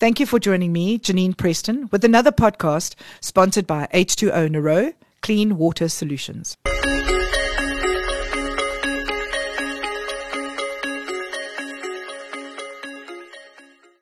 Thank you for joining me, Janine Preston, with another podcast sponsored by H2O Nero Clean Water Solutions.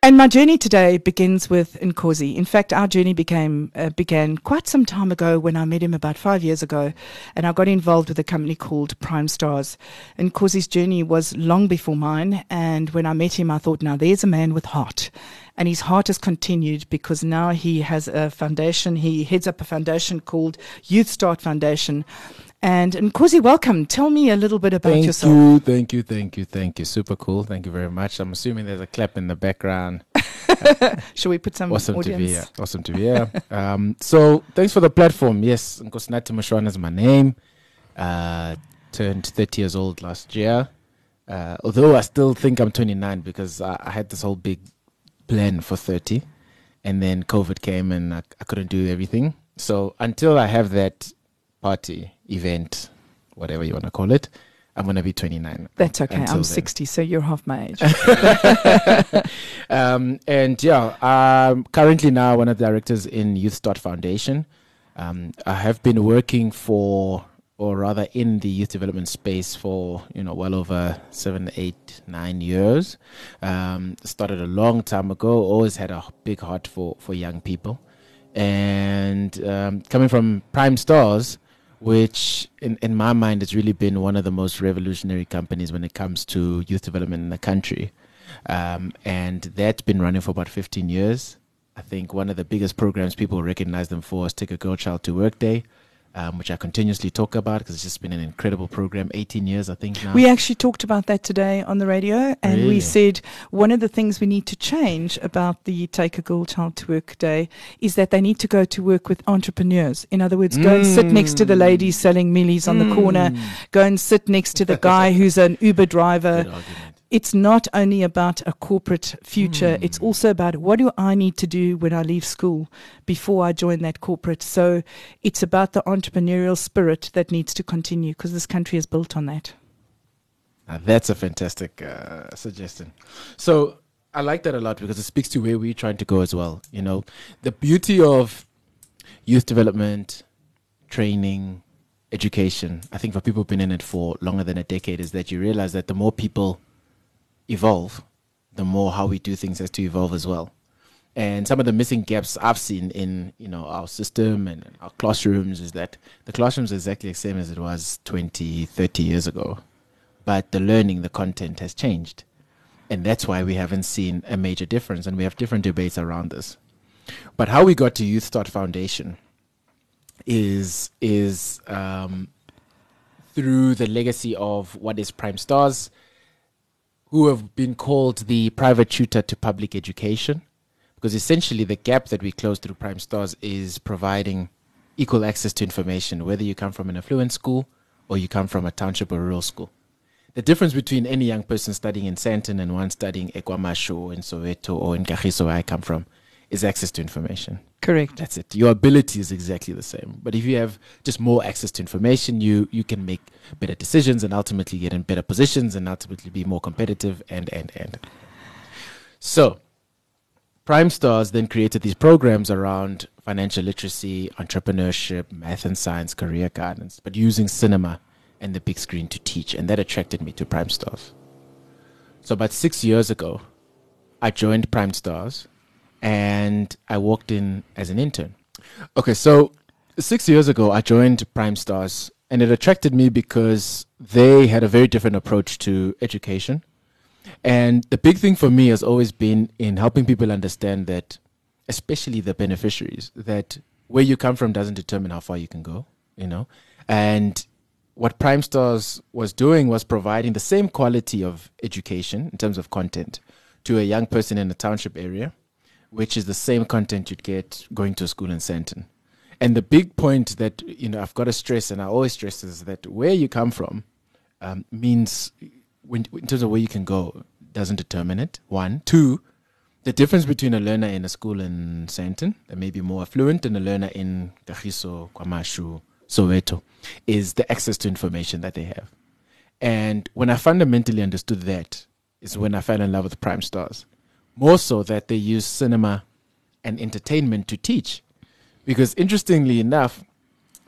And my journey today begins with Nkosi. In fact, our journey became uh, began quite some time ago when I met him about five years ago, and I got involved with a company called Prime Stars. Nkosi's journey was long before mine, and when I met him, I thought, now there's a man with heart. And his heart has continued because now he has a foundation. He heads up a foundation called Youth Start Foundation, and Nkosi, welcome. Tell me a little bit about thank yourself. you, thank you, thank you, thank you. Super cool. Thank you very much. I'm assuming there's a clap in the background. Shall we put some awesome audience? to be here. Awesome to be here. um, so thanks for the platform. Yes, Nkosinathi Mushwana is my name. Uh, turned 30 years old last year. Uh, although I still think I'm 29 because I, I had this whole big plan for 30, and then COVID came and I, I couldn't do everything. So until I have that party event, whatever you want to call it, I'm gonna be 29. That's okay. I'm then. 60, so you're half my age. um, and yeah, I'm currently now one of the directors in Youth Start Foundation. Um, I have been working for, or rather, in the youth development space for you know well over seven, eight, nine years. Um, started a long time ago. Always had a big heart for for young people, and um, coming from Prime Stars which in, in my mind has really been one of the most revolutionary companies when it comes to youth development in the country. Um, and that's been running for about 15 years. I think one of the biggest programs people recognize them for is Take a Girl Child to Work Day, um, which I continuously talk about because it's just been an incredible program. 18 years, I think now. we actually talked about that today on the radio, and we said one of the things we need to change about the Take a Girl Child to Work Day is that they need to go to work with entrepreneurs. In other words, go and sit next to the lady selling mealies on the corner, go and sit next to the guy who's an Uber driver. It's not only about a corporate future, it's also about what do I need to do when I leave school before I join that corporate. So it's about the entrepreneurial spirit that needs to continue because this country is built on that. Now, that's a fantastic uh, suggestion. So I like that a lot because it speaks to where we're trying to go as well. You know, the beauty of youth development, training, education, I think for people who've been in it for longer than a decade, is that you realize that the more people evolve, the more how we do things has to evolve as well. And some of the missing gaps I've seen in you know our system and our classrooms is that the classrooms exactly the same as it was 20, 30 years ago but the learning, the content has changed. And that's why we haven't seen a major difference, and we have different debates around this. But how we got to Youth Start Foundation is is um, through the legacy of what is Prime Stars, who have been called the private tutor to public education, because essentially the gap that we close through Prime Stars is providing equal access to information, whether you come from an affluent school or you come from a township or rural school. The difference between any young person studying in Sandton and one studying Ekwamasho or in Soweto or in Kagiso, where I come from, is access to information. Correct. That's it. Your ability is exactly the same. But if you have just more access to information, you you can make better decisions and ultimately get in better positions and ultimately be more competitive and and and. So, Prime Stars then created these programs around financial literacy, entrepreneurship, math and science, career guidance, but using cinema and the big screen to teach, and that attracted me to Prime Stars. So about six years ago, I joined Prime Stars and I walked in as an intern. Okay, so six years ago, I joined Prime Stars, and it attracted me because they had a very different approach to education. And the big thing for me has always been in helping people understand that, especially the beneficiaries, that where you come from doesn't determine how far you can go, you know? And what Prime Stars was doing was providing the same quality of education in terms of content to a young person in a township area, which is the same content you'd get going to school in Sandton. And the big point that you know I've got to stress, and I always stress, is that where you come from um, means, when, in terms of where you can go, doesn't determine it. One, two, the difference between a learner in a school in Sandton that may be more affluent and a learner in Kagiso, Kwamashu, Soweto is the access to information that they have. And when I fundamentally understood that, is when I fell in love with Prime Stars. More so that they use cinema and entertainment to teach. Because interestingly enough,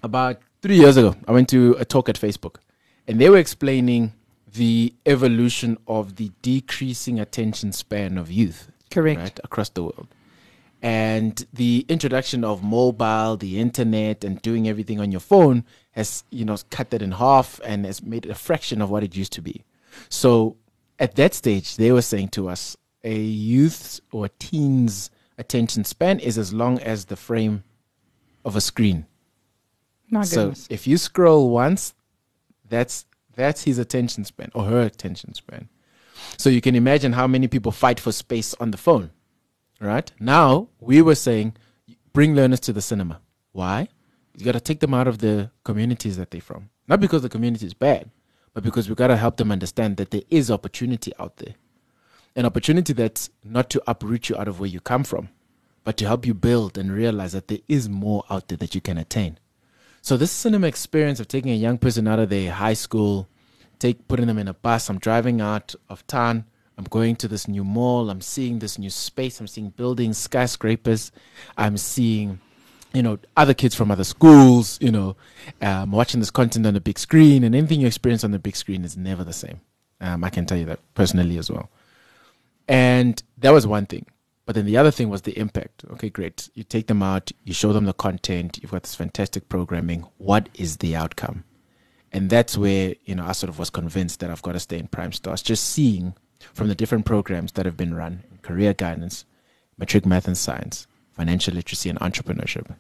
about three years ago, I went to a talk at Facebook and they were explaining the evolution of the decreasing attention span of youth Correct. right, across the world. And the introduction of mobile, the internet, and doing everything on your phone has, you know, cut that in half and has made it a fraction of what it used to be. So at that stage, they were saying to us, a youth's or teen's attention span is as long as the frame of a screen. My so goodness. if you scroll once, that's that's his attention span or her attention span. So you can imagine how many people fight for space on the phone. Right? Now we were saying bring learners to the cinema. Why? You gotta take them out of the communities that they're from. Not because the community is bad, but because we gotta help them understand that there is opportunity out there. An opportunity that's not to uproot you out of where you come from, but to help you build and realize that there is more out there that you can attain. So this cinema experience of taking a young person out of their high school, take putting them in a bus, I'm driving out of town, I'm going to this new mall, I'm seeing this new space, I'm seeing buildings, skyscrapers, I'm seeing you know other kids from other schools, you know, um, watching this content on the big screen, and anything you experience on the big screen is never the same. Um, I can tell you that personally as well. And that was one thing. But then the other thing was the impact. Okay, great. You take them out, you show them the content, you've got this fantastic programming. What is the outcome? And that's where, you know, I sort of was convinced that I've got to stay in Prime Stars. Just seeing from the different programs that have been run career guidance, matric math and science, financial literacy, and entrepreneurship.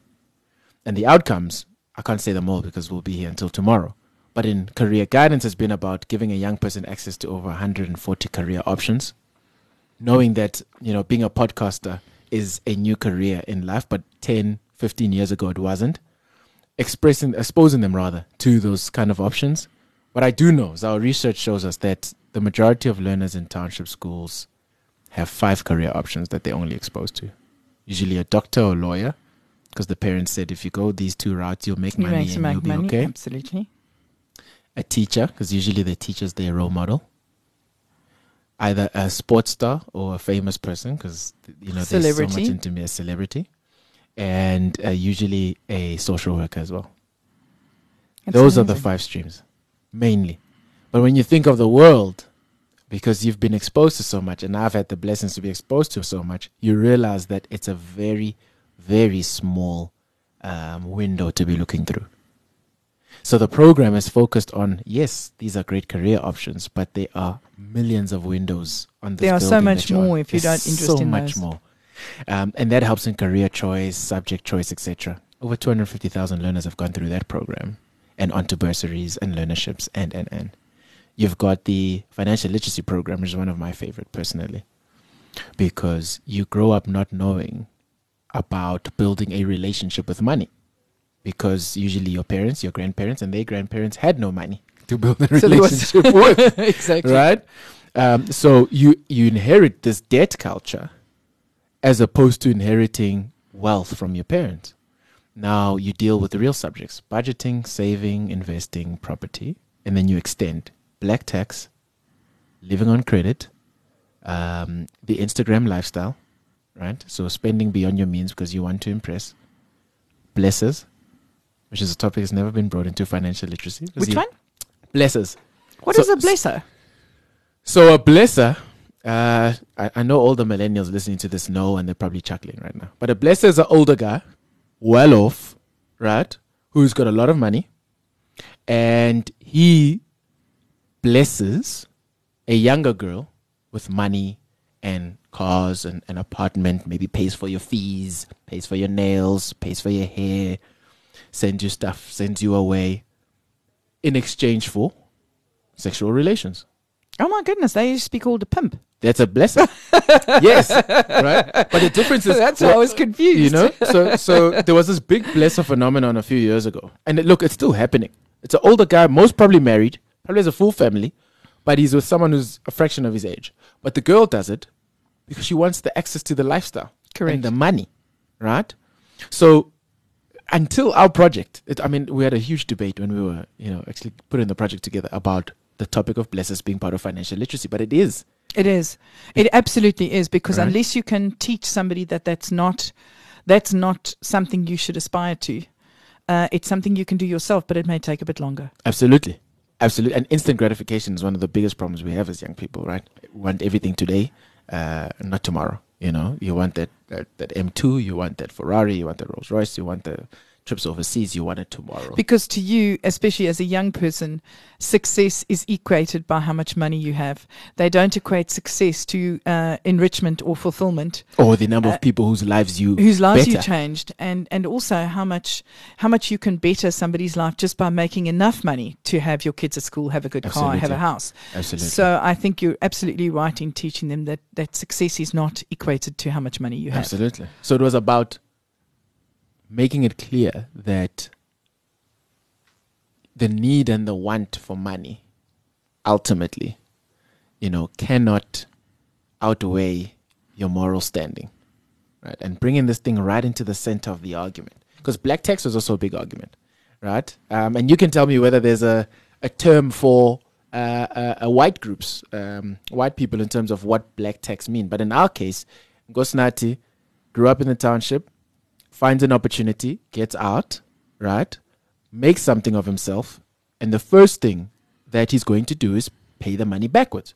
And the outcomes, I can't say them all because we'll be here until tomorrow. But in career guidance, has been about giving a young person access to over 140 career options knowing that you know being a podcaster is a new career in life but 10 15 years ago it wasn't. Expressing exposing them rather to those kind of options. What i do know is our research shows us that the majority of learners in township schools have five career options that they're only exposed to. Usually a doctor or lawyer because the parents said if you go these two routes you'll make You money and some you'll make be money. okay. Absolutely. a teacher because usually the teacher's their role model either a sports star or a famous person because you know there's so Celebrity. much into me a celebrity. And uh, usually a social worker as well. That's those are the five streams mainly. But when you think of the world because you've been exposed to so much and i've had the blessings to be exposed to so much you realize that it's a very very small um, window to be looking through so the program is focused on yes, these are great career options, but there are millions of windows on this. There are so much that you're on. more if you don't interest so in much those. more, um, and that helps in career choice, subject choice, etc. Over two hundred fifty thousand learners have gone through that program, and onto bursaries and learnerships, and and and. You've got the financial literacy program, which is one of my favorite personally, because you grow up not knowing about building a relationship with money because usually your parents, your grandparents, and their grandparents had no money to build a So relationship with, exactly. right? Um, so you you inherit this debt culture as opposed to inheriting wealth from your parents. Now you deal with the real subjects: budgeting, saving, investing, property, and then you extend black tax, living on credit, um, the Instagram lifestyle, right? So spending beyond your means because you want to impress. Blessers, which is a topic that's never been brought into financial literacy. Which one? Blessers. What So- is a blesser? So a blesser, uh, I, I know all the millennials listening to this know, and they're probably chuckling right now. But a blesser is an older guy, well off, right, who's got a lot of money, and he blesses a younger girl with money and cars and an apartment. Maybe pays for your fees, pays for your nails, pays for your hair, sends you stuff, sends you away, in exchange for sexual relations. Oh my goodness, they used to be called a pimp. That's a blessing. yes, right. But the difference is That's why I was confused. you know. So so there was this big blesser phenomenon a few years ago, and it, look, it's still happening. It's an older guy, most probably married, probably has a full family, but he's with someone who's a fraction of his age. But the girl does it because she wants the access to the lifestyle Correct. and the money, right? So until our project, it, I mean, we had a huge debate when we were, you know, actually putting the project together about the topic of blessers being part of financial literacy, but it is It is. It absolutely is because Right. unless you can teach somebody that that's not that's not something you should aspire to. Uh, it's something you can do yourself, but it may take a bit longer. Absolutely. Absolutely. And instant gratification is one of the biggest problems we have as young people, right? We want everything today, uh, not tomorrow. You know, you want that, that, that M2, you want that Ferrari, you want the Rolls Royce, you want the trips overseas, you want it tomorrow. Because to you, especially as a young person, success is equated by how much money you have. They don't equate success to uh, enrichment or fulfillment. or the number Uh, of people whose lives you whose lives you changed and and also how much how much you can better somebody's life just by making enough money to have your kids at school have a good car have a house Absolutely. so i think you're absolutely right in teaching them that that success is not equated to how much money you have Absolutely. So it was about making it clear that the need and the want for money ultimately, you know, cannot outweigh your moral standing. Right? And bringing this thing right into the center of the argument. Because black tax was also a big argument. Right? Um, and you can tell me whether there's a, a term for uh, uh, uh, white groups, um, white people, in terms of what black tax mean. But in our case, Nkosinathi grew up in the township, finds an opportunity, gets out, right? Makes something of himself, and the first thing that he's going to do is pay the money backwards.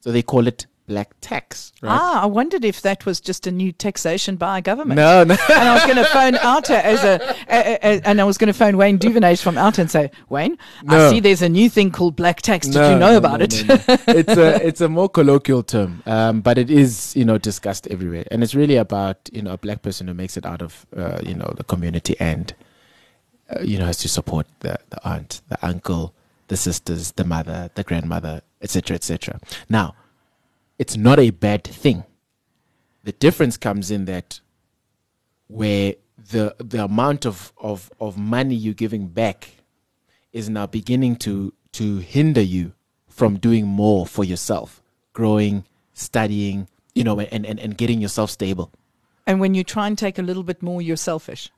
So they call it black tax, right? ah i wondered if that was just a new taxation by government no, no. and I was going to phone OUTA as a, a, a, and I was going to phone Wayne Duvenage from OUTA and say, Wayne, I see there's a new thing called black tax. Did No, you know no, about no, it? no, no. it's a it's a more colloquial term, um, but it is you know discussed everywhere, and it's really about you know a black person who makes it out of uh, you know the community and uh, you know has to support the the aunt, the uncle, the sisters, the mother, the grandmother, etc., etc. Now, it's not a bad thing. The difference comes in that where the the amount of, of, of money you're giving back is now beginning to to hinder you from doing more for yourself, growing, studying, you know, and, and, and getting yourself stable. And when you try and take a little bit more, you're selfish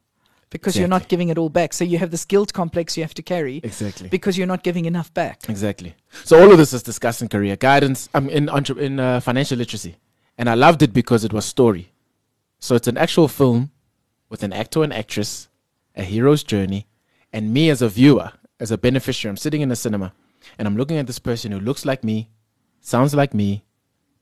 because you're not giving it all back. So you have this guilt complex you have to carry Exactly. because you're not giving enough back. Exactly. So all of this is discussed in career guidance. I'm in entre- in uh, financial literacy, and I loved it because it was story. So it's an actual film with an actor and actress, a hero's journey, and me as a viewer, as a beneficiary. I'm sitting in a cinema, and I'm looking at this person who looks like me, sounds like me,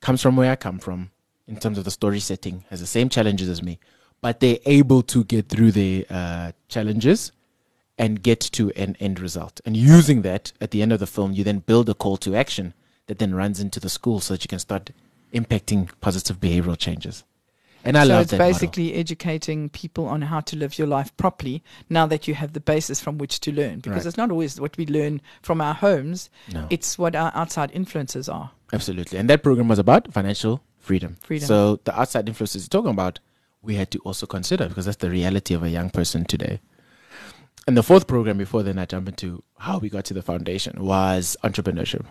comes from where I come from in terms of the story setting, has the same challenges as me, but they're able to get through their uh, challenges and get to an end result. And using that at the end of the film, you then build a call to action that then runs into the school so that you can start impacting positive behavioral changes. And I so love it's that model. So it's basically educating people on how to live your life properly now that you have the basis from which to learn. Because Right. it's not always what we learn from our homes, No. it's what our outside influences are. Absolutely. And that program was about financial freedom. Freedom. So the outside influences you're talking about, we had to also consider because that's the reality of a young person today. And the fourth program before then I jump into how we got to the foundation was entrepreneurship.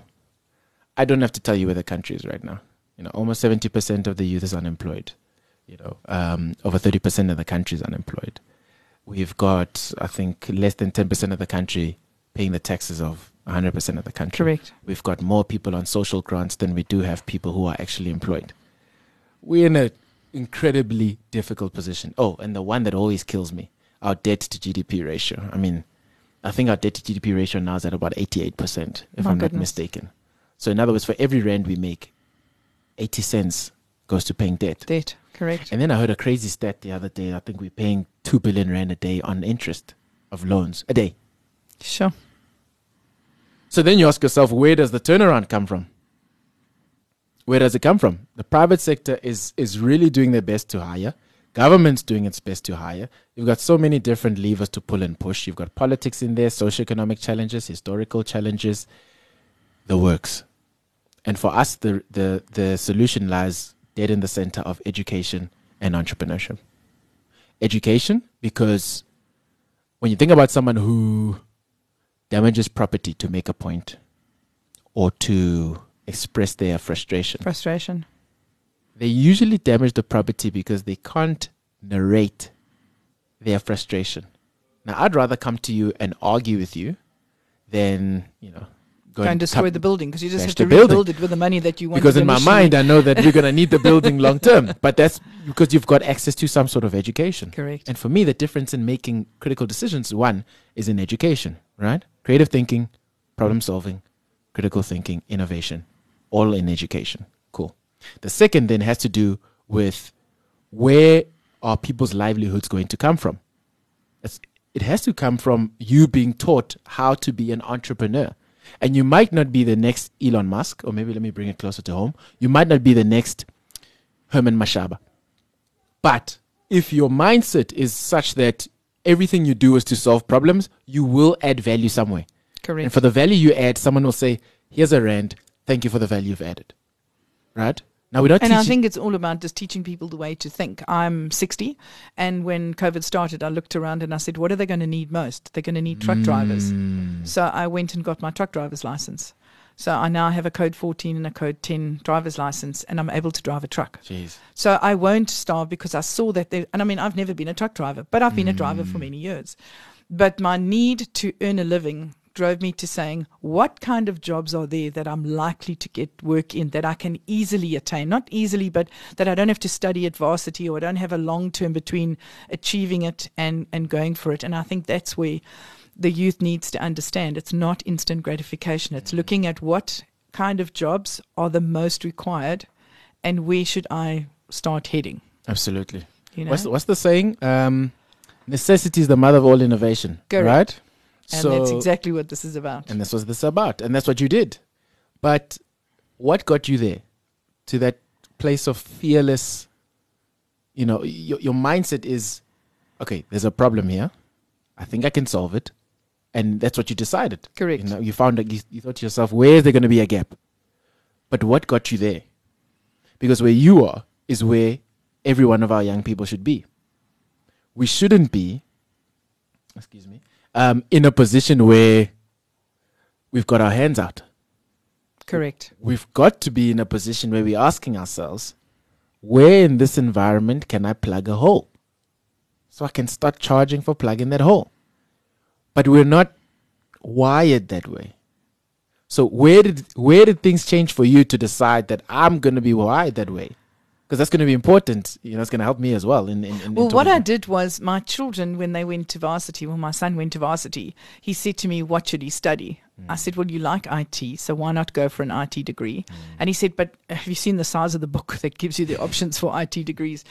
I don't have to tell you where the country is right now. You know, almost 70% of the youth is unemployed. You know, um, over 30% of the country is unemployed. We've got, I think, less than 10% of the country paying the taxes of 100% of the country Correct. we've got more people on social grants than we do have people who are actually employed. We're in an incredibly difficult position. Oh, and the one that always kills me our debt to GDP ratio. I mean, I think our debt to GDP ratio now is at about 88%, if My I'm not mistaken. So, in other words, for every rand we make, 80 cents goes to paying debt. Debt. Correct. And then I heard a crazy stat the other day. I think we're paying 2 billion rand a day on interest of loans a day. Sure. So then you ask yourself, where does the turnaround come from? Where does it come from? The private sector is is really doing their best to hire. Government's doing its best to hire. You've got so many different levers to pull and push. You've got politics in there, socioeconomic challenges, historical challenges, the works. And for us, the the the solution lies dead in the center of education and entrepreneurship. Education, because when you think about someone who damages property to make a point or to express their frustration. Frustration. They usually damage the property because they can't narrate their frustration. Now, I'd rather come to you and argue with you than, you know, Go and destroy the building because you just have to the building. rebuild it with the money that you want. because in my mind I know that we're going to need the building long term. But that's because you've got access to some sort of education. correct. And for me, the difference in making critical decisions, one, is in education, right? Creative thinking, problem solving, critical thinking, innovation, all in education. Cool. The second then has to do with where are people's livelihoods going to come from? It's, it has to come from you being taught how to be an entrepreneur. And you might not be the next Elon Musk, or maybe let me bring it closer to home. You might not be the next Herman Mashaba. But if your mindset is such that everything you do is to solve problems, you will add value somewhere. Correct. And for the value you add, someone will say, Here's a rand. Thank you for the value you've added. Right? Now, we're not And I think it's all about just teaching people the way to think. I'm 60, and when COVID started, I looked around and I said, "What are they going to need most? They're going to need truck drivers." Mm. So I went and got my truck driver's license. So I now have a code 14 and a code 10 driver's license, and I'm able to drive a truck. Jeez. So I won't starve because I saw that there, and I mean, I've never been a truck driver, but I've been a driver for many years. But my need to earn a living drove me to saying, what kind of jobs are there that I'm likely to get work in that I can easily attain? Not easily, but that I don't have to study at varsity or I don't have a long term between achieving it and, and going for it. And I think that's where the youth needs to understand it's not instant gratification. It's looking at what kind of jobs are the most required and where should I start heading? Absolutely. You know? What's, the, what's the saying? Um, necessity is the mother of all innovation. Correct. Right? And that's exactly what this is about. And this was this is about. And that's what you did. But what got you there? To that place of fearless, you know, your, your mindset is okay, there's a problem here. I think I can solve it. And that's what you decided. Correct. You know, you found that you, you thought to yourself, where is there going to be a gap? But what got you there? Because where you are is where every one of our young people should be. We shouldn't be, excuse me, um, in a position where we've got our hands out. Correct. We've got to be in a position where we're asking ourselves, where in this environment can I plug a hole? So I can start charging for plugging that hole. But we're not wired that way. So where did where did things change for you to decide that I'm going to be wired that way? Because that's going to be important. You know, it's going to help me as well. In, in, in Well, what I did was my children, when they went to varsity, when my son went to varsity, he said to me, What should he study? I said, Well, you like IT, so why not go for an IT degree? And he said, But have you seen the size of the book that gives you the options for IT degrees?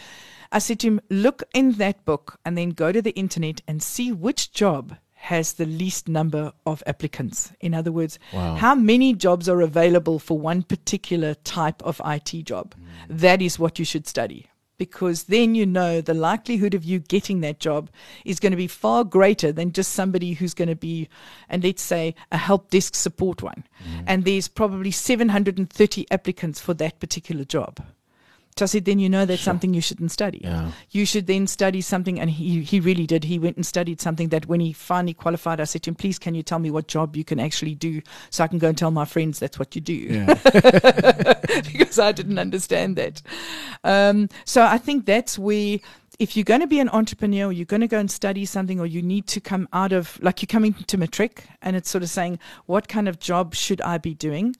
I said to him, Look in that book and then go to the internet and see which job has the least number of applicants. In other words, Wow. how many jobs are available for one particular type of IT job? Hmm. That is what you should study. Because then you know the likelihood of you getting that job is going to be far greater than just somebody who's going to be, and let's say, a help desk support one. Hmm. And there's probably 730 applicants for that particular job. So I said, then you know that's something you shouldn't study Yeah. you should then study something. And he, he really did. He went and studied something that when he finally qualified, I said to him, please, can you tell me what job you can actually do so I can go and tell my friends that's what you do? Yeah. because I didn't understand that. Um, so I think that's where. If you're going to be an entrepreneur, you're going to go and study something, or you need to come out of, like you're coming to matric, and it's sort of saying, what kind of job should I be doing?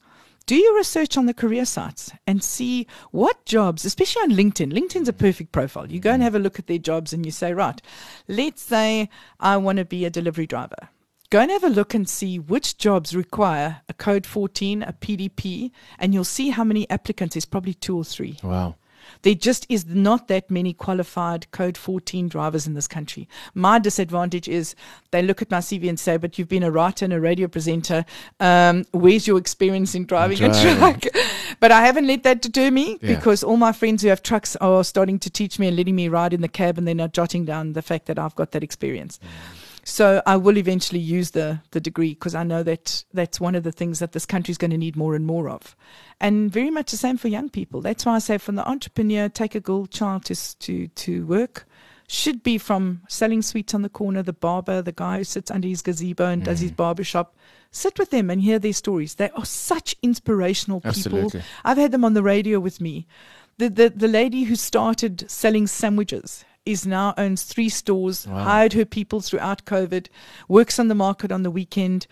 Do your research on the career sites and see what jobs, especially on LinkedIn. LinkedIn's a perfect profile. You go and have a look at their jobs and you say, right, let's say I want to be a delivery driver. Go and have a look and see which jobs require a code 14, a PDP, and you'll see how many applicants. There's probably two or three. Wow. There just is not that many qualified Code 14 drivers in this country. My disadvantage is they look at my CV and say, But you've been a writer and a radio presenter. Um, where's your experience in driving a truck? but I haven't let that deter me Yeah. because all my friends who have trucks are starting to teach me and letting me ride in the cab and they're not jotting down the fact that I've got that experience. So I will eventually use the the degree because I know that that's one of the things that this country is going to need more and more of, and very much the same for young people. That's why I say from the entrepreneur, take a girl child to to to work, should be from selling sweets on the corner, the barber, the guy who sits under his gazebo and does his mm. barber shop. Sit with them and hear their stories. They are such inspirational people. Absolutely. I've had them on the radio with me. The, the the lady who started selling sandwiches is now owns three stores, Wow. hired her people throughout COVID, works on the market on the weekend.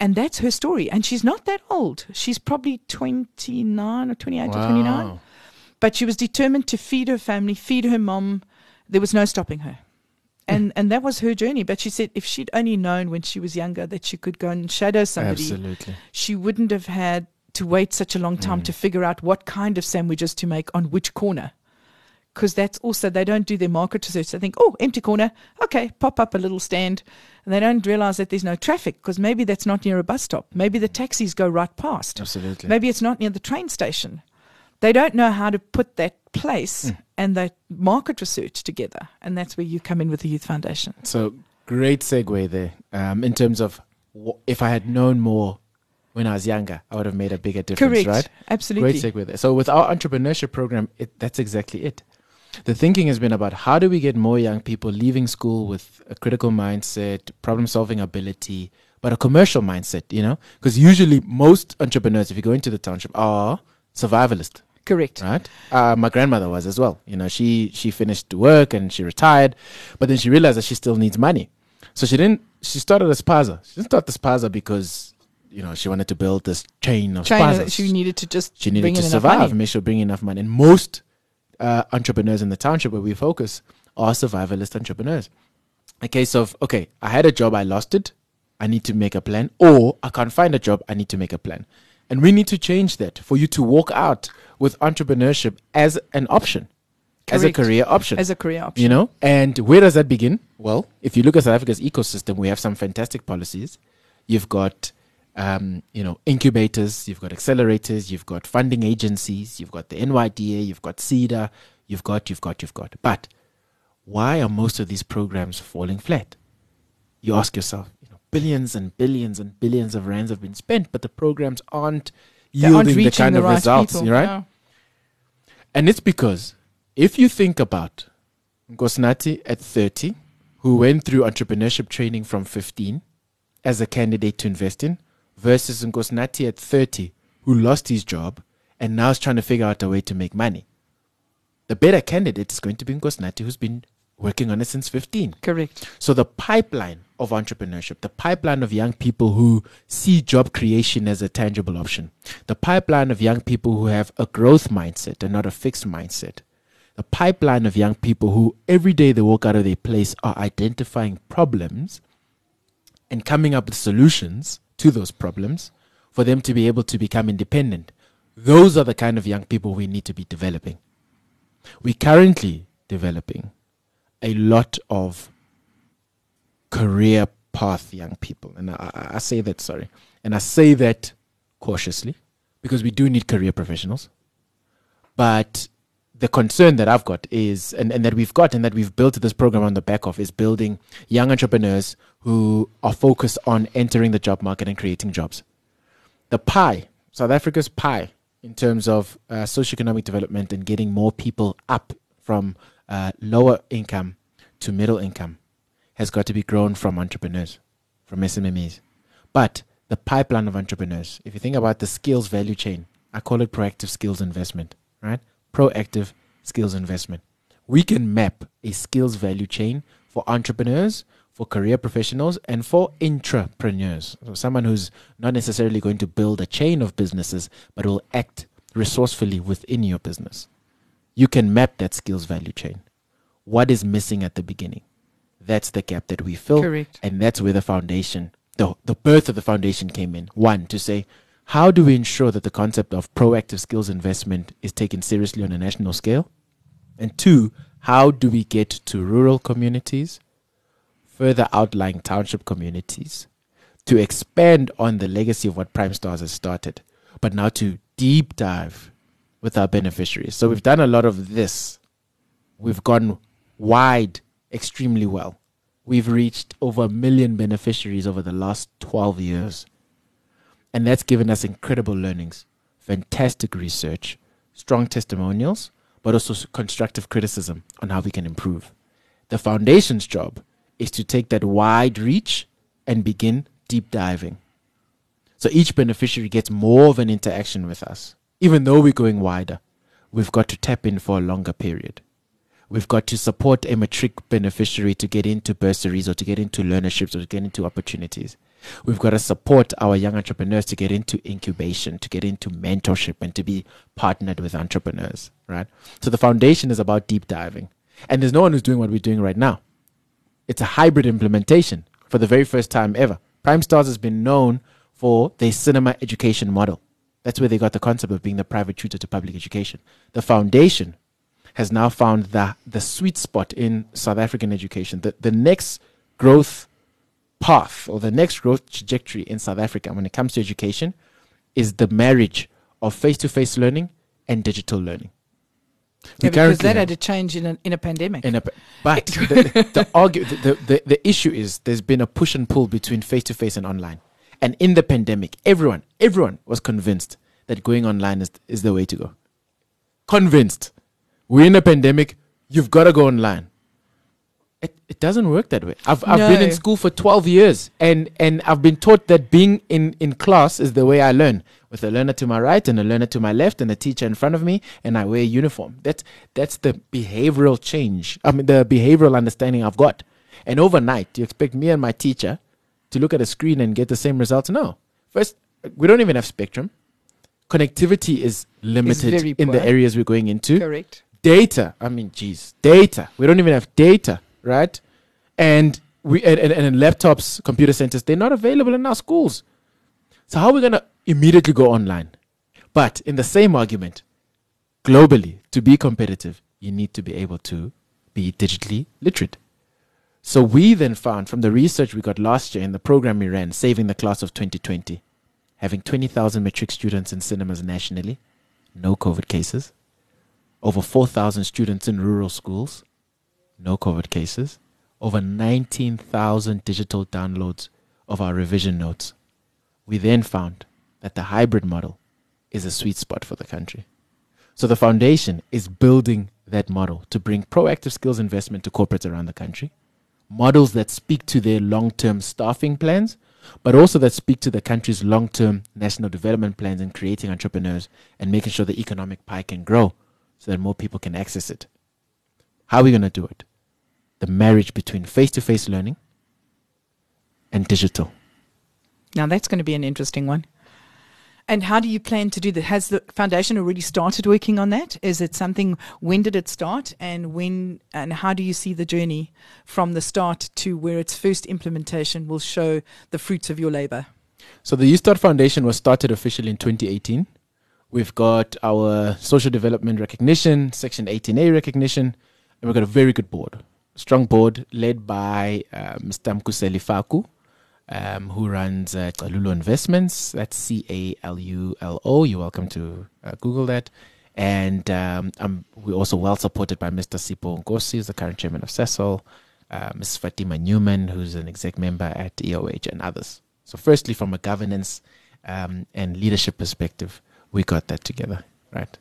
And that's her story. And she's not that old. She's probably 29 or 28 or 29. But she was determined to feed her family, feed her mom. There was no stopping her. And and that was her journey. But she said if she'd only known when she was younger that she could go and shadow somebody, Absolutely. she wouldn't have had to wait such a long time Mm. to figure out what kind of sandwiches to make on which corner. Because that's also, they don't do their market research. They think, oh, empty corner. Okay, pop up a little stand. And they don't realize that there's no traffic because maybe that's not near a bus stop. Maybe the taxis go right past. Absolutely. Maybe it's not near the train station. They don't know how to put that place and that market research together. And that's where you come in with the Youth Foundation. So great segue there. Um, in terms of if I had known more when I was younger, I would have made a bigger difference, Correct. right? Absolutely. Great segue there. So with our entrepreneurship program, it, that's exactly it. The thinking has been about how do we get more young people leaving school with a critical mindset, problem solving ability, but a commercial mindset, you know? Because usually most entrepreneurs, if you go into the township, are survivalist, Correct. right? Uh, my grandmother was as well. You know, she she finished work and she retired, but then she realized that she still needs money. So she didn't. She started a spaza. She didn't start the spaza because you know she wanted to build this chain of China, spazas. she needed to just She needed to survive, make sure bring enough money. And most uh, entrepreneurs in the township where we focus are survivalist entrepreneurs. A case of okay, I had a job, I lost it, I need to make a plan, or I can't find a job, I need to make a plan. And we need to change that for you to walk out with entrepreneurship as an option, as a career option as a career option. you know and where does that begin well if you look at south africa's ecosystem we have some fantastic policies you've got um, you know incubators you've got accelerators you've got funding agencies you've got the nyda you've got SEDA you've got you've got you've got but why are most of these programs falling flat you ask yourself you know billions and billions and billions of rands have been spent but the programs aren't They aren't yielding the kind the of right results people. right Yeah. and it's because if you think about Nkosinathi at 30, who went through entrepreneurship training from 15 as a candidate to invest in, versus Nkosinathi at 30, who lost his job and now is trying to figure out a way to make money. The better candidate is going to be Nkosinathi who's been working on it since 15. Correct. So the pipeline of entrepreneurship, the pipeline of young people who see job creation as a tangible option, the pipeline of young people who have a growth mindset and not a fixed mindset, the pipeline of young people who every day they walk out of their place are identifying problems and coming up with solutions to those problems for them to be able to become independent. Those are the kind of young people we need to be developing. We're currently developing a lot of career path young people. And I, I say that, sorry. And I say that cautiously because we do need career professionals. But the concern that I've got is, and, and that we've got, and that we've built this program on the back of, is building young entrepreneurs who are focused on entering the job market and creating jobs. The pie, South Africa's pie, in terms of uh, socioeconomic development and getting more people up from uh, lower income to middle income, has got to be grown from entrepreneurs, from SMMEs. But the pipeline of entrepreneurs, if you think about the skills value chain, I call it proactive skills investment, right? Proactive skills investment. We can map a skills value chain for entrepreneurs, for career professionals, and for intrapreneurs. So someone who's not necessarily going to build a chain of businesses, but will act resourcefully within your business. You can map that skills value chain. What is missing at the beginning? That's the gap that we fill. Correct. And that's where the foundation, the, the birth of the foundation came in. One, to say, how do we ensure that the concept of proactive skills investment is taken seriously on a national scale? And two, how do we get to rural communities, further outlying township communities, to expand on the legacy of what Prime Stars has started, but now to deep dive with our beneficiaries? So we've done a lot of this. We've gone wide extremely well. We've reached over a million beneficiaries over the last 12 years. And that's given us incredible learnings, fantastic research, strong testimonials, but also constructive criticism on how we can improve. The foundation's job is to take that wide reach and begin deep diving. So each beneficiary gets more of an interaction with us. Even though we're going wider, we've got to tap in for a longer period. We've got to support a matric beneficiary to get into bursaries or to get into learnerships or to get into opportunities. We've got to support our young entrepreneurs to get into incubation, to get into mentorship, and to be partnered with entrepreneurs, right? So the foundation is about deep diving. And there's no one who's doing what we're doing right now. It's a hybrid implementation for the very first time ever. Prime Stars has been known for their cinema education model. That's where they got the concept of being the private tutor to public education. The foundation has now found the, the sweet spot in South African education. The, the next growth path or the next growth trajectory in South Africa when it comes to education is the marriage of face to face learning and digital learning. Yeah, because that had to change in a, in a pandemic. In a, but the, the, argue, the, the, the issue is there's been a push and pull between face to face and online. And in the pandemic, everyone, everyone was convinced that going online is, is the way to go. Convinced. We're in a pandemic, you've got to go online. It, doesn't work that way. I've, I've no. been in school for 12 years and, and I've been taught that being in, in class is the way I learn with a learner to my right and a learner to my left and a teacher in front of me and I wear a uniform. That's, that's the behavioral change. I mean, the behavioral understanding I've got. And overnight, do you expect me and my teacher to look at a screen and get the same results? No. First, we don't even have spectrum. Connectivity is limited in the areas we're going into. Correct. Data. I mean, geez, data. We don't even have data right? And we and, and, and laptops, computer centers, they're not available in our schools. So how are we gonna immediately go online? But in the same argument, globally, to be competitive, you need to be able to be digitally literate. So we then found from the research we got last year in the program we ran, Saving the Class of 2020, having 20,000 matric students in cinemas nationally, no COVID cases, over 4,000 students in rural schools, no COVID cases, over 19,000 digital downloads of our revision notes. We then found that the hybrid model is a sweet spot for the country. So the foundation is building that model to bring proactive skills investment to corporates around the country, models that speak to their long term staffing plans, but also that speak to the country's long term national development plans and creating entrepreneurs and making sure the economic pie can grow so that more people can access it. How are we going to do it? the marriage between face to face learning and digital. Now, that's going to be an interesting one. And how do you plan to do that? Has the foundation already started working on that? Is it something? When did it start, and when? And how do you see the journey from the start to where its first implementation will show the fruits of your labor? So the YouStart Foundation was started officially in 2018. We've got our social development recognition, Section 18A recognition, and we've got a very good board strong board led by uh, Mr. Mkhuseli Faku, um, who runs uh, Calulo Investments. That's C A L U L O. You're welcome to uh, Google that. And um, we're also well supported by Mr. Sipho Nkosi, who's the current chairman of Sasol, uh, Ms. Fatima Newman, who's an exec member at EOH, and others. So, firstly, from a governance um, and leadership perspective, we got that together, right?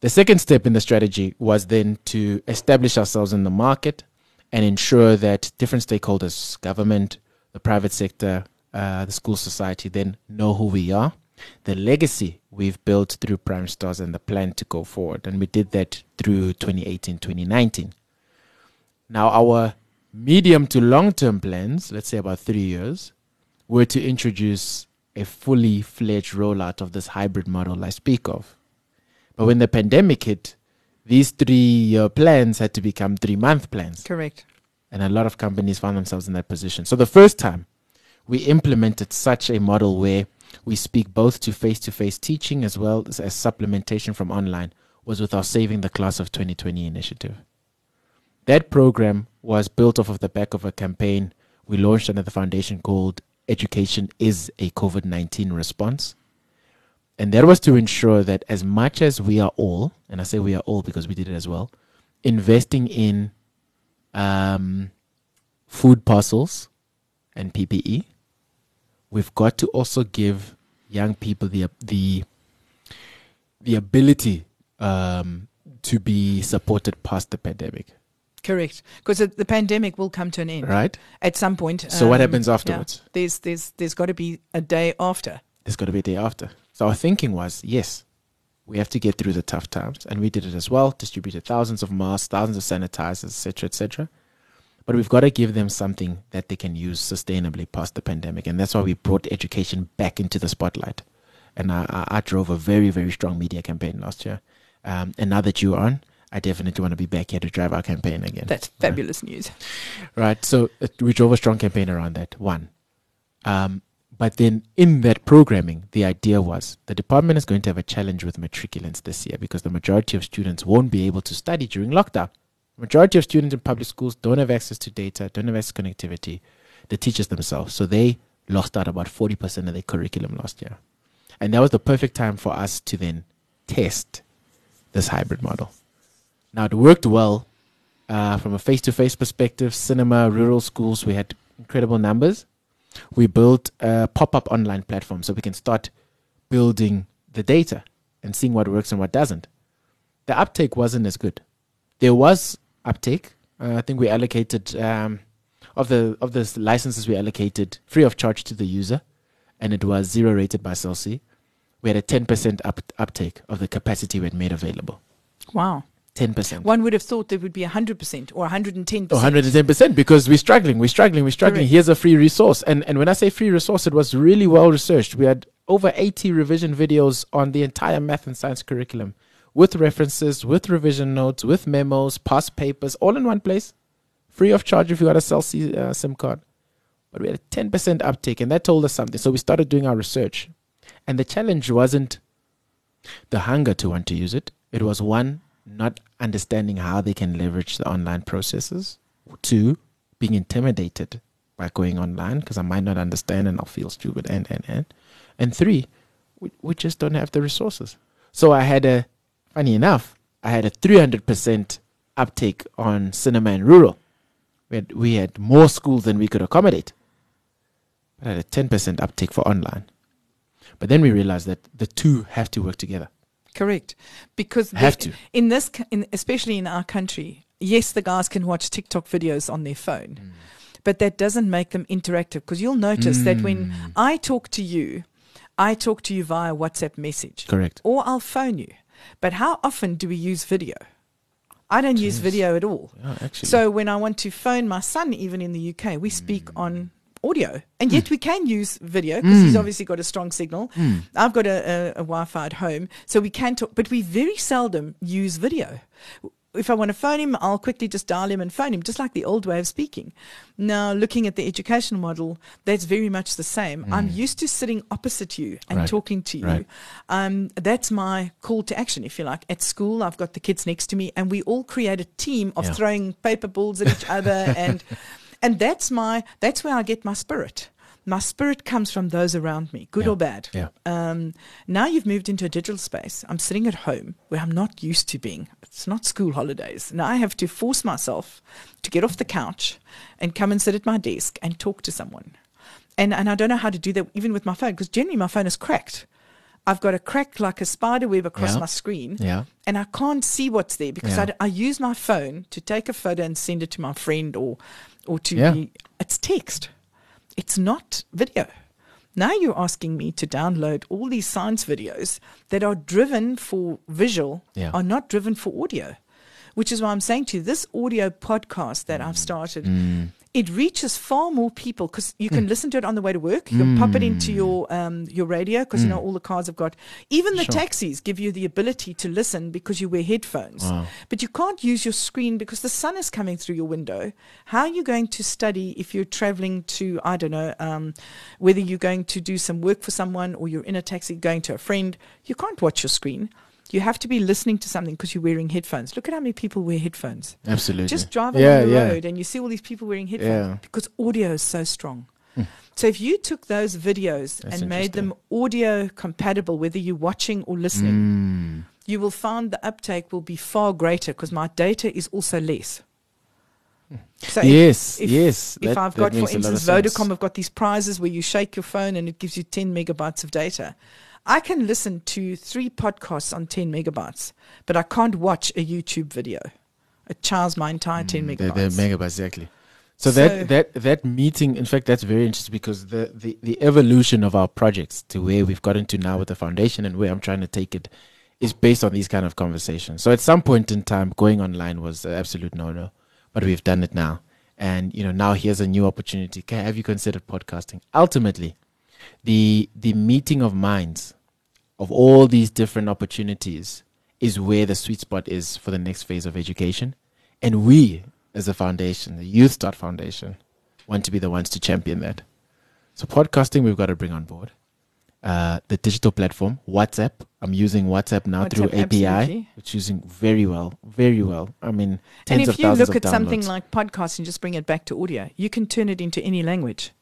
The second step in the strategy was then to establish ourselves in the market and ensure that different stakeholders, government, the private sector, uh, the school society, then know who we are, the legacy we've built through Prime Stars, and the plan to go forward. And we did that through 2018, 2019. Now, our medium to long term plans, let's say about three years, were to introduce a fully fledged rollout of this hybrid model I speak of. But when the pandemic hit, these three year plans had to become three month plans. Correct. And a lot of companies found themselves in that position. So the first time we implemented such a model where we speak both to face to face teaching as well as, as supplementation from online was with our Saving the Class of 2020 initiative. That program was built off of the back of a campaign we launched under the foundation called Education is a COVID 19 Response. And that was to ensure that as much as we are all, and I say we are all because we did it as well, investing in um, food parcels and PPE, we've got to also give young people the the the ability um, to be supported past the pandemic. Correct, because the pandemic will come to an end, right? At some point. So um, what happens afterwards? Yeah, there's there's there's got to be a day after. There's got to be a day after. So our thinking was, yes, we have to get through the tough times, and we did it as well. Distributed thousands of masks, thousands of sanitizers, etc., etc. but we've got to give them something that they can use sustainably past the pandemic. And that's why we brought education back into the spotlight. And I, I, I drove a very, very strong media campaign last year. Um, and now that you're on, I definitely want to be back here to drive our campaign again. That's fabulous news. Right. So uh, we drove a strong campaign around that. One. Um, but then in that programming, the idea was the department is going to have a challenge with matriculants this year because the majority of students won't be able to study during lockdown. Majority of students in public schools don't have access to data, don't have access to connectivity. The teachers themselves. So they lost out about 40% of their curriculum last year. And that was the perfect time for us to then test this hybrid model. Now, it worked well uh, from a face to face perspective. Cinema, rural schools, we had incredible numbers. We built a pop up online platform so we can start building the data and seeing what works and what doesn't. The uptake wasn't as good. There was uptake. Uh, I think we allocated um, of the of the licenses we allocated free of charge to the user, and it was zero rated by Cell We had a ten percent up, uptake of the capacity we had made available. Wow. Ten percent. One would have thought there would be 100% or 110%. 110% because we're struggling, we're struggling, we're struggling. Correct. Here's a free resource. And and when I say free resource, it was really well researched. We had over 80 revision videos on the entire math and science curriculum with references, with revision notes, with memos, past papers, all in one place. Free of charge if you got a Cell C uh, SIM card. But we had a 10% uptake, and that told us something. So we started doing our research. And the challenge wasn't the hunger to want to use it, it was one, not understanding how they can leverage the online processes, two, being intimidated by going online because I might not understand and I'll feel stupid, and, and, and. And three, we, we just don't have the resources. So I had a, funny enough, I had a 300% uptake on cinema and rural. We had, we had more schools than we could accommodate. But I had a 10% uptake for online. But then we realized that the two have to work together. Correct. Because Have to. in this, in, especially in our country, yes, the guys can watch TikTok videos on their phone, Mm. but that doesn't make them interactive. Because you'll notice that when Mm. I talk to you, I talk to you via WhatsApp message, Correct. or I'll phone you. But how often do we use video? I don't use video at all. So when I want to phone my son, even in the UK, we speak Mm. on audio, and yet we can use video because he's Mm. obviously got a strong signal. Mm. I've got a, a, a Wi-Fi at home, so we can talk, but we very seldom use video. If I want to phone him, I'll quickly just dial him and phone him, just like the old way of speaking. Now, looking at the education model, that's very much the same. I'm used to sitting opposite you and Mm. Right. talking to you. Right. Um, that's my call to action, if you like. At school, I've got the kids next to me, and we all create a team of Yeah. throwing paper balls at each other, and and that's my that's where I get my spirit. My spirit comes from those around me, good Yeah. or bad. Yeah. Um, now you've moved into a digital space. I'm sitting at home where I'm not used to being. It's not school holidays. Now I have to force myself to get off the couch and come and sit at my desk and talk to someone. And and I don't know how to do that even with my phone because generally my phone is cracked. I've got a crack like a spider web across Yeah. my screen Yeah. and I can't see what's there because Yeah. I I, use my phone to take a photo and send it to my friend or or to Yeah. the, it's text. It's not video. Now you're asking me to download all these science videos that are driven for visual, Yeah. are not driven for audio. Which is why I'm saying to you, this audio podcast that I've started, Mm. It reaches far more people because you can listen to it on the way to work. You can pop it into your um, your radio because you know all the cars have got. Even the Sure. taxis give you the ability to listen because you wear headphones. Wow. But you can't use your screen because the sun is coming through your window. How are you going to study if you're traveling to, I don't know, um, whether you're going to do some work for someone or you're in a taxi going to a friend? You can't watch your screen. You have to be listening to something because you're wearing headphones. Look at how many people wear headphones. Absolutely. Just drive Yeah, along the yeah. road and you see all these people wearing headphones Yeah. because audio is so strong. Hmm. So if you took those videos That's and made them audio compatible, whether you're watching or listening, Mm. you will find the uptake will be far greater because my data is also less. So yes, if, yes. if that- I've got, for instance. Vodacom have got these prizes where you shake your phone and it gives you 10 megabytes of data. I can listen to three podcasts on 10 megabytes, but I can't watch a YouTube video. It chars my entire 10 Mm, megabytes. The, the megabytes, exactly. So, So- that, that that meeting, in fact, that's very interesting because the, the, the evolution of our projects to where we've gotten to now with the foundation and where I'm trying to take it is based on these kind of conversations. So at some point in time, going online was an absolute no no, but we've done it now, and you know now here's a new opportunity. Have you considered podcasting? Ultimately, the the meeting of minds of all these different opportunities is where the sweet spot is for the next phase of education, and we as a foundation, the Youth Start Foundation, want to be the ones to champion that. So podcasting, we've got to bring on board. Uh, the digital platform, WhatsApp. I'm using WhatsApp now through API, absolutely. which is using very well, very well. I mean, And tens if of you thousands look of at something like podcasting, just bring it back to audio, you can turn it into any language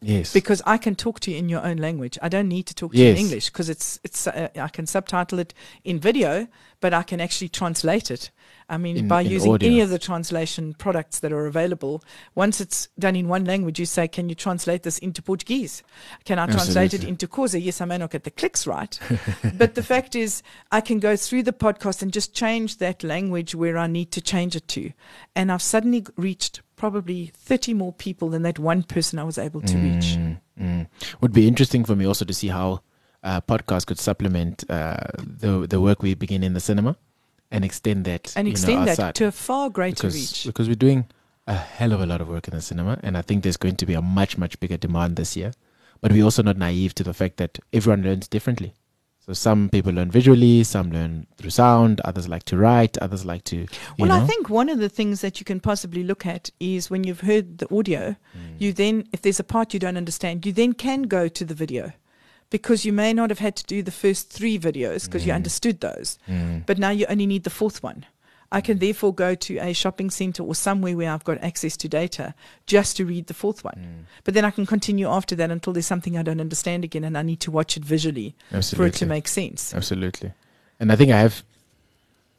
yes, because I can talk to you in your own language. I don't need to talk to you in English because it's it's uh, I can subtitle it in video, but I can actually translate it. I mean, In- by in using any of the translation products that are available, once it's done in one language, you say, "Can you translate this into Portuguese? Can I translate it into Xhosa?" Yes, I may not get the clicks right, but the fact is, I can go through the podcast and just change that language where I need to change it to, and I've suddenly reached probably 30 more people than that one person I was able to reach. Mm, mm. Would be interesting for me also to see how uh, podcast could supplement uh, the the work we begin in the cinema and extend that And you know, extend that outside. to a far greater because reach. because we're doing a hell of a lot of work in the cinema, and I think there's going to be a much much bigger demand this year. But we're also not naive to the fact that everyone learns differently. So some people learn visually, some learn through sound, others like to write, others like to. Well, know, I think one of the things that you can possibly look at is when you've heard the audio, Mm. you then, if there's a part you don't understand, you then can go to the video because you may not have had to do the first three videos because you Mm. understood those, Mm. but now you only need the fourth one. I can therefore go to a shopping center or somewhere where I've got access to data just to read the fourth one. Mm. But then I can continue after that until there's something I don't understand again and I need to watch it visually for it to make sense. Absolutely. And I think I have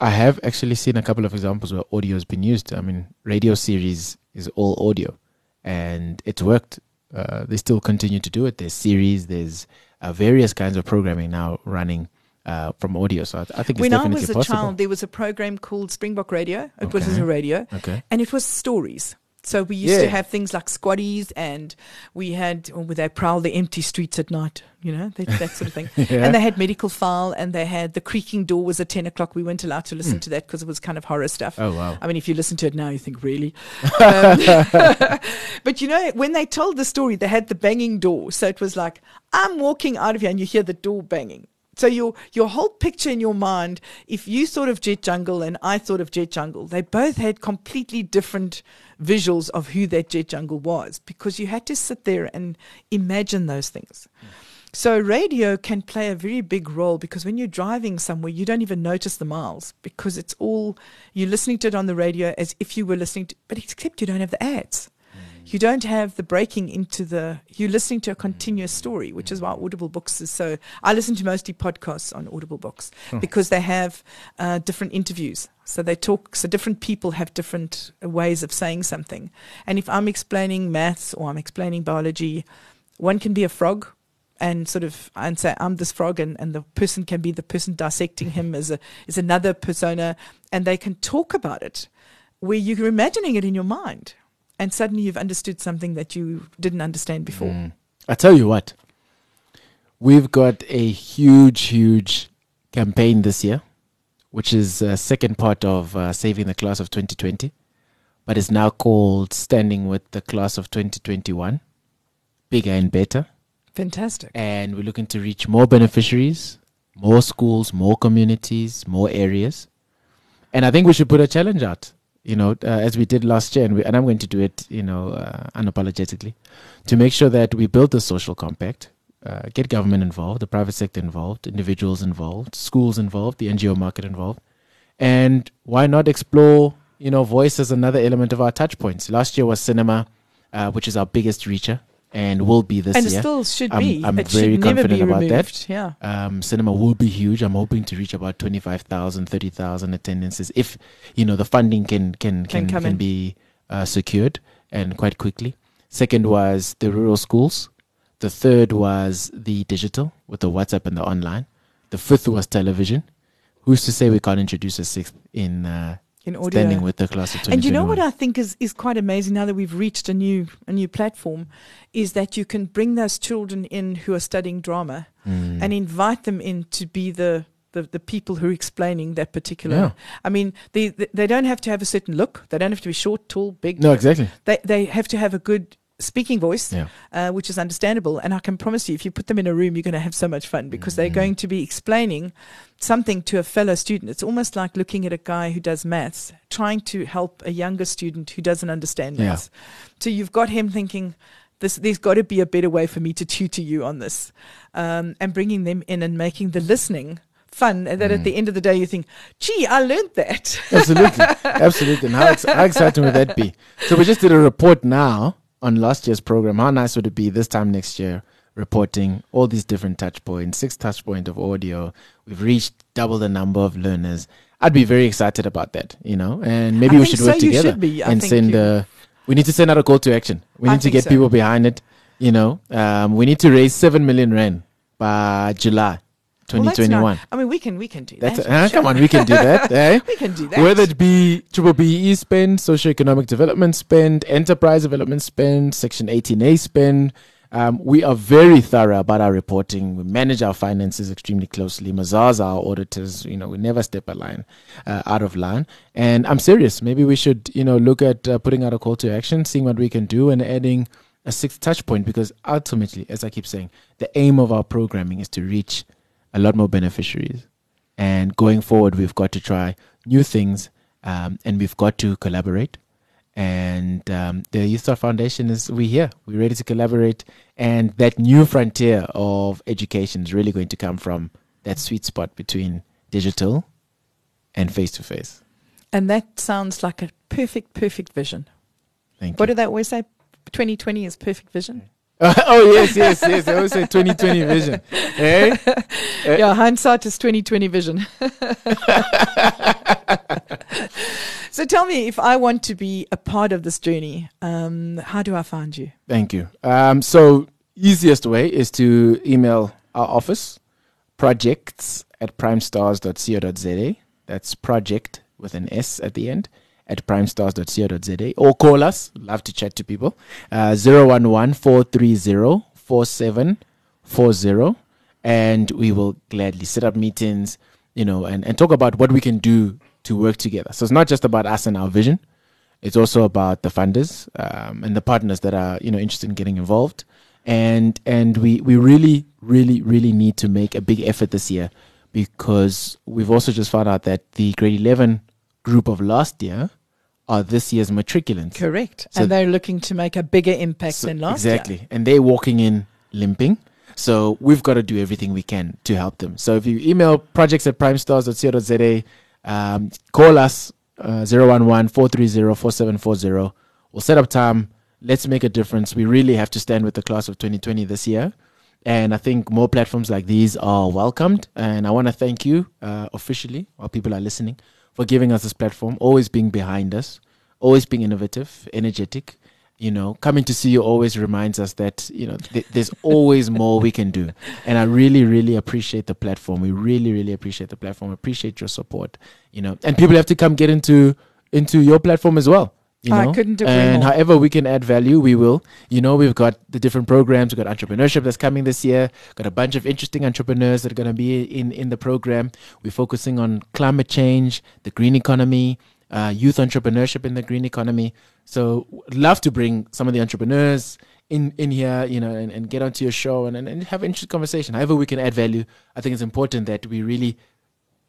I have actually seen a couple of examples where audio has been used. I mean, radio series is all audio and it's worked. Uh, they still continue to do it. There's series, there's uh, various kinds of programming now running uh, from audio. So I, think it's When I was a possible. child, there was a program called Springbok Radio. It was a radio. Okay. and it was stories. So we used to have things like squaddies, and we had or where they prowl the empty streets at night, you know, that, that sort of thing. Yeah. And they had medical file, and they had the creaking door was at ten o'clock. We weren't allowed to listen Mm. to that because it was kind of horror stuff. oh wow. I mean, if you listen to it now, you think really. Um, but you know, when they told the story, they had the banging door. So it was like, I'm walking out of here, and you hear the door banging. So your your whole picture in your mind, if you thought of Jet Jungle and I thought of Jet Jungle, they both had completely different visuals of who that Jet Jungle was because you had to sit there and imagine those things. So radio can play a very big role because when you're driving somewhere, you don't even notice the miles because it's all you're listening to it on the radio as if you were listening to, but except you don't have the ads. You don't have the breaking into the. You're listening to a continuous story, which is why Audible Books is so. I listen to mostly podcasts on Audible Books because they have uh, different interviews. So they talk. So different people have different uh, ways of saying something. And if I'm explaining maths or I'm explaining biology, one can be a frog and sort of and say I'm this frog and, and the person can be the person dissecting him as a is another persona and they can talk about it where you're imagining it in your mind and suddenly you've understood something that you didn't understand before. Mm. I tell you what, we've got a huge, huge campaign this year, which is a second part of uh, Saving the Class of 2020, but it's now called Standing with the Class of 2021, bigger and better. Fantastic. And we're looking to reach more beneficiaries, more schools, more communities, more areas. And I think we should put a challenge out, you know, uh, as we did last year, and, we, and I'm going to do it, you know, uh, unapologetically, to make sure that we build the social compact, uh, get government involved, the private sector involved, individuals involved, schools involved, the NGO market involved, and why not explore, you know, voice as another element of our touch points. Last year was cinema, uh, which is our biggest reacher, and will be this and it year. still should I'm- be. I'm it very should never be confident about that. Yeah. um, cinema will be huge. I'm hoping to reach about 25,000, 30,000 attendances if, you know, the funding can can Can can, can, be uh, secured and quite quickly. Second was the rural schools. The third was the digital with the WhatsApp and the online. The fifth was television. Who's to say we can't introduce a sixth in uh, In audio. standing with the class of 2021? And you know what I think is, is quite amazing now that we've reached a new a new platform is that you can bring those children in who are studying drama Mm. and invite them in to be the the, the people who are explaining that particular. Yeah. I mean, they, they they don't have to have a certain look. They don't have to be short, tall, big. No, exactly. They they have to have a good speaking voice, Yeah. uh, which is understandable. And I can promise you, if you put them in a room, you're going to have so much fun because they're Mhm. going to be explaining something to a fellow student. It's almost like looking at a guy who does maths, trying to help a younger student who doesn't understand Yeah. maths. So you've got him thinking. This, there's got to be a better way for me to tutor you on this, um, and bringing them in and making the listening fun. And that at Mm. the end of the day, you think, "Gee, I learned that." Absolutely. Absolutely. And how, ex- how exciting would that be? So we just did a report now on last year's program. How nice would it be this time next year reporting all these different touch points, six touch point of audio. We've reached double the number of learners. I'd be very excited about that, you know, and maybe I we should work so, you together should. I and send a, we need to send out a call to action. We I need to get so. people behind it, you know, um, we need to raise 7 million rand by July Well, 2021. not- I mean, we can we can do That's, that. uh, come on, we can do that. eh? we can do that. Whether it be triple BE spend, socioeconomic development spend, enterprise development spend, Section 18A spend, um, we are very thorough about our reporting. We manage our finances extremely closely. Mazars are our auditors. You know, we never step a line uh, out of line. And I'm serious. Maybe we should, you know, look at uh, putting out a call to action, seeing what we can do, and adding a sixth touch point. Because ultimately, as I keep saying, the aim of our programming is to reach a lot more beneficiaries. And going forward, we've got to try new things, um, and we've got to collaborate. And um, the Youth Start Foundation is we here. We're ready to collaborate, and that new frontier of education is really going to come from that sweet spot between digital and face to face. and that sounds like a perfect, perfect vision. Thank What you. What do they always say? 2020 is perfect vision. oh yes, yes, yes. I always say 2020 vision. Eh? Eh. yeah, hindsight is 2020 vision. so tell me, if I want to be a part of this journey, um, how do I find you? Thank you. Um, so easiest way is to email our office, projects at primestars.co.za. That's project with an S at the end at primestars.co.za or call us. Love to chat to people. Uh, 011 430 4740 and we will gladly set up meetings, you know, and, and talk about what we can do to work together. So it's not just about us and our vision. It's also about the funders um, and the partners that are, you know, interested in getting involved. And and we, we really, really, really need to make a big effort this year because we've also just found out that the grade 11 group of last year are this year's matriculants. Correct. So- and they're looking to make a bigger impact So- than last exactly. year. And they're walking in limping. So we've got to do everything we can to help them. So if you email projects at primestars.co.za, um, call us uh, 011 430 4740. We'll set up time. Let's make a difference. We really have to stand with the class of 2020 this year. And I think more platforms like these are welcomed. And I want to thank you uh, officially, while people are listening, for giving us this platform, always being behind us, always being innovative, energetic. You know, coming to see you always reminds us that, you know, th- there's always more we can do. And I really, really appreciate the platform. We really, really appreciate the platform. Appreciate your support, you know, and people have to come get into into your platform as well. You I couldn't agree and more. however we can add value, we will. You know, we've got the different programs. We've got entrepreneurship that's coming this year. Got a bunch of interesting entrepreneurs that are going to be in in the program. We're focusing on climate change, the green economy, uh, youth entrepreneurship in the green economy. So, love to bring some of the entrepreneurs in in here, you know, and, and get onto your show and, and, and have an interesting conversation. However, we can add value. I think it's important that we really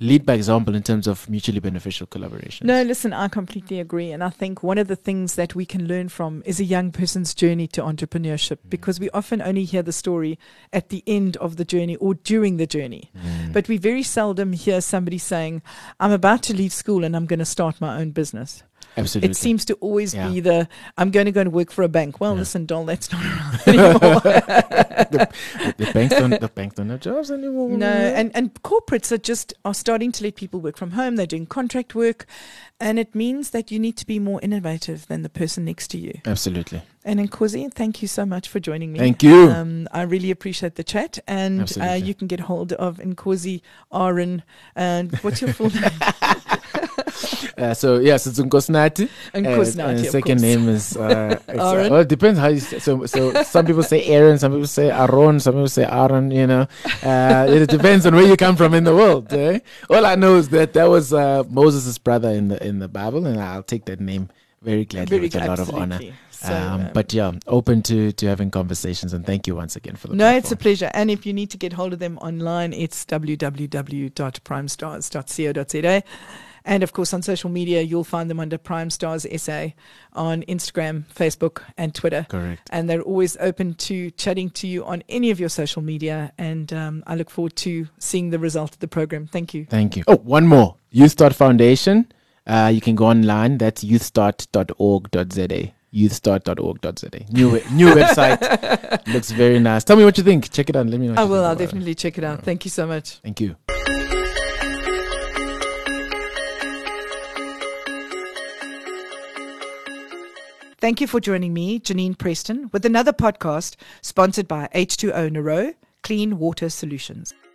lead by example in terms of mutually beneficial collaboration. No, listen, I completely agree. And I think one of the things that we can learn from is a young person's journey to entrepreneurship because we often only hear the story at the end of the journey or during the journey. Mm. But we very seldom hear somebody saying, I'm about to leave school and I'm going to start my own business. Absolutely. It seems to always Yeah. be the, I'm going to go and work for a bank. Well, Yeah. listen, doll, that's not around anymore. the, the banks don't the banks don't have jobs anymore. No, and, and corporates are just are starting to let people work from home. They're doing contract work, and it means that you need to be more innovative than the person next to you. absolutely. And Nkosi, thank you so much for joining me. Thank you. Um, I really appreciate the chat, and uh, you can get hold of Nkosi Aaron. And what's your full name? Uh, so yes, it's Nkosinathi. Nkosinathi, and of second course. name is uh, uh, well, it depends how you say. So, so some people say Aaron, some people say Aaron, some people say Aaron. You know, uh, it depends on where you come from in the world. Eh? All I know is that that was uh, Moses' brother in the in the Bible, and I'll take that name very gladly Very with a lot of honor. So, um, um, but yeah, open to to having conversations, and thank you once again for the. No, it's a pleasure. And if you need to get hold of them online, it's www.primestars.co.za. And of course, on social media, you'll find them under Prime Stars SA on Instagram, Facebook, and Twitter. correct. And they're always open to chatting to you on any of your social media. And um, I look forward to seeing the result of the program. Thank you. Thank you. Oh, one more. Youth Start Foundation. Uh, you can go online. That's youthstart.org.za. Youthstart.org.za. New new website. Looks very nice. Tell me what you think. Check it out. Let me know. I will. I'll definitely check it out. Thank you so much. Thank you. Thank you for joining me, Janine Preston, with another podcast sponsored by H2O Nero Clean Water Solutions.